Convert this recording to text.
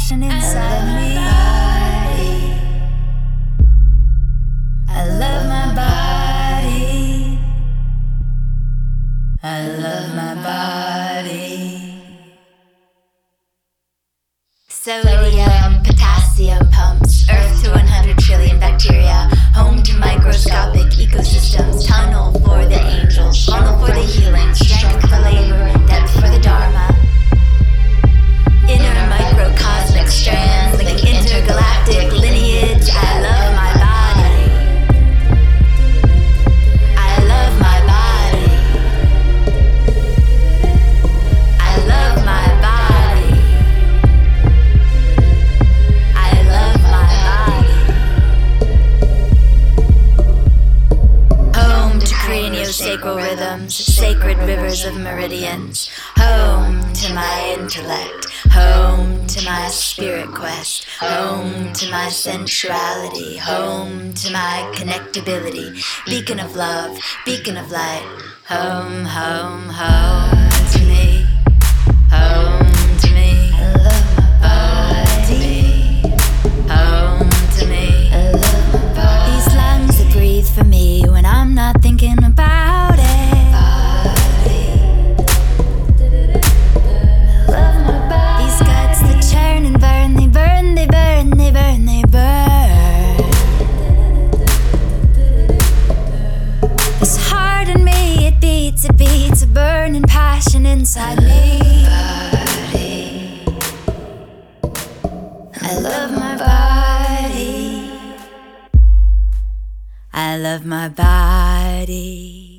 passion inside me. I love my body. I love my body. sacral rhythms, sacred rivers of meridians. Home to my intellect, home to my spirit quest, home to my sensuality, home to my connectability. Beacon of love, beacon of light, home, home, home to me. burning passion inside me. Body. I love my body. I love my body.